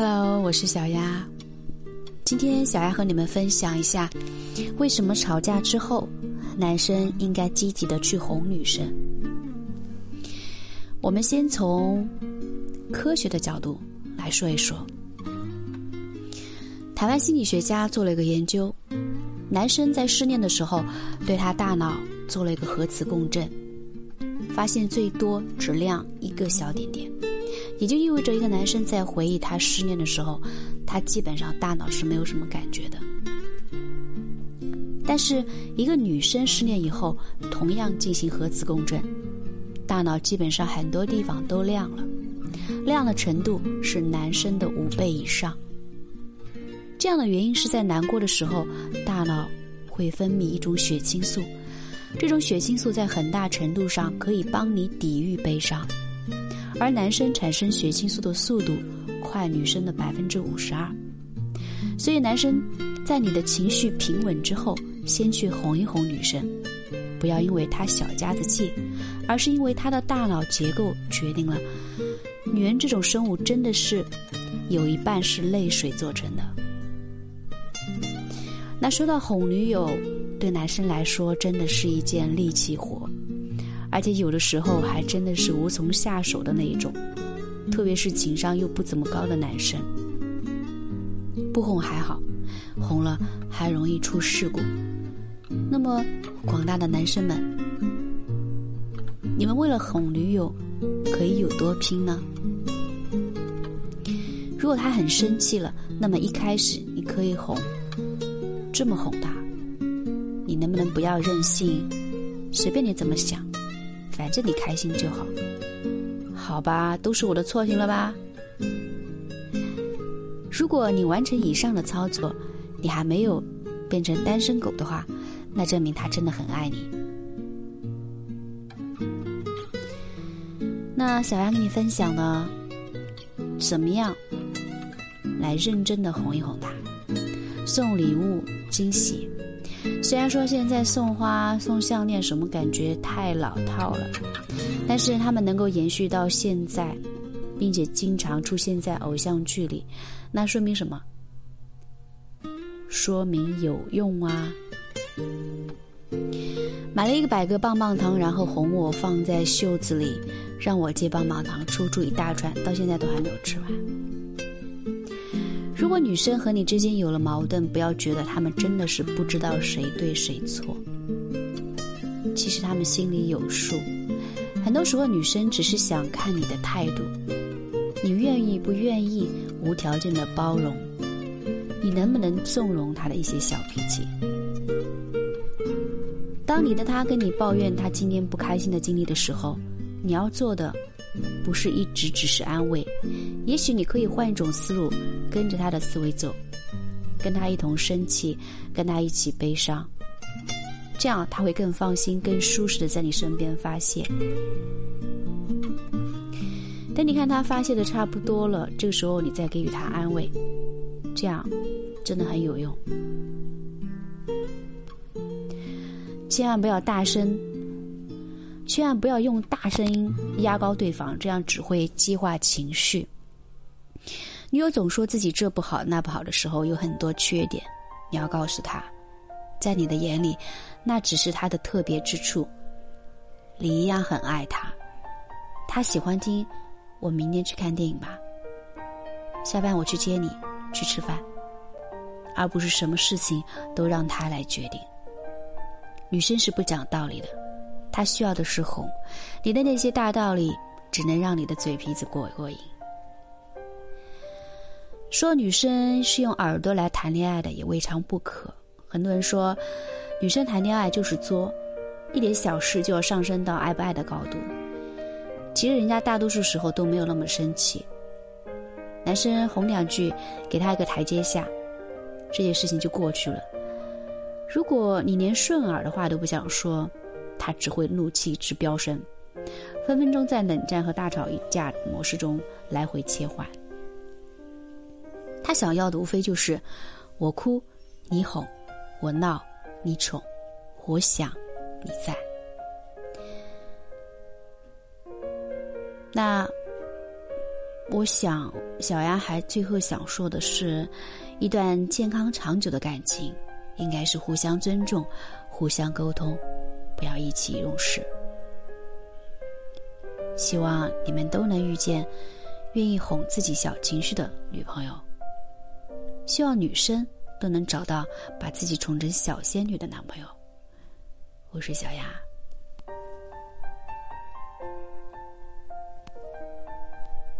Hello，我是小丫。今天小丫和你们分享一下，为什么吵架之后，男生应该积极的去哄女生。我们先从科学的角度来说一说。台湾心理学家做了一个研究，男生在失恋的时候，对他大脑做了一个核磁共振，发现最多只亮一个小点点，也就意味着一个男生在回忆他失恋的时候，他基本上大脑是没有什么感觉的。但是一个女生失恋以后，同样进行核磁共振，大脑基本上很多地方都亮了，亮的程度是男生的五倍以上。这样的原因是在难过的时候，大脑会分泌一种血清素，这种血清素在很大程度上可以帮你抵御悲伤，而男生产生血清素的速度快女生的百分之五十二，所以男生在你的情绪平稳之后，先去哄一哄女生，不要因为她小家子气，而是因为她的大脑结构决定了，女人这种生物真的是有一半是泪水做成的。那说到哄女友，对男生来说真的是一件力气活，而且有的时候还真的是无从下手的那一种，特别是情商又不怎么高的男生。不哄还好，哄了还容易出事故。那么，广大的男生们，你们为了哄女友，可以有多拼呢？如果他很生气了，那么一开始你可以哄。这么哄他，你能不能不要任性？随便你怎么想，反正你开心就好。好吧，都是我的错，行了吧？如果你完成以上的操作，你还没有变成单身狗的话，那证明他真的很爱你。那小杨跟你分享呢，怎么样来认真的哄一哄他？送礼物。惊喜，虽然说现在送花、送项链什么感觉太老套了，但是他们能够延续到现在，并且经常出现在偶像剧里，那说明什么？说明有用啊！买了一个百个棒棒糖，然后哄我放在袖子里，让我接棒棒糖，出出一大串，到现在都还没有吃完。如果女生和你之间有了矛盾，不要觉得他们真的是不知道谁对谁错。其实他们心里有数。很多时候，女生只是想看你的态度，你愿意不愿意无条件的包容，你能不能纵容她的一些小脾气。当你的他跟你抱怨他今天不开心的经历的时候，你要做的。不是一直只是安慰，也许你可以换一种思路，跟着他的思维走，跟他一同生气，跟他一起悲伤，这样他会更放心、更舒适的在你身边发泄。等你看他发泄的差不多了，这个时候你再给予他安慰，这样真的很有用。千万不要大声。千万不要用大声音压高对方，这样只会激化情绪。女友总说自己这不好那不好的时候，有很多缺点，你要告诉她，在你的眼里，那只是她的特别之处。你一样很爱她，她喜欢听。我明天去看电影吧。下班我去接你，去吃饭，而不是什么事情都让他来决定。女生是不讲道理的。他需要的是哄，你的那些大道理只能让你的嘴皮子过过瘾。说女生是用耳朵来谈恋爱的也未尝不可。很多人说，女生谈恋爱就是作，一点小事就要上升到爱不爱的高度。其实人家大多数时候都没有那么生气。男生哄两句，给他一个台阶下，这件事情就过去了。如果你连顺耳的话都不想说。他只会怒气直飙升，分分钟在冷战和大吵一架模式中来回切换。他想要的无非就是我哭你哄，我闹你宠，我想你在。那我想小丫还最后想说的是，一段健康长久的感情，应该是互相尊重、互相沟通，不要意气用事。希望你们都能遇见愿意哄自己小情绪的女朋友。希望女生都能找到把自己宠成小仙女的男朋友。我是小雅。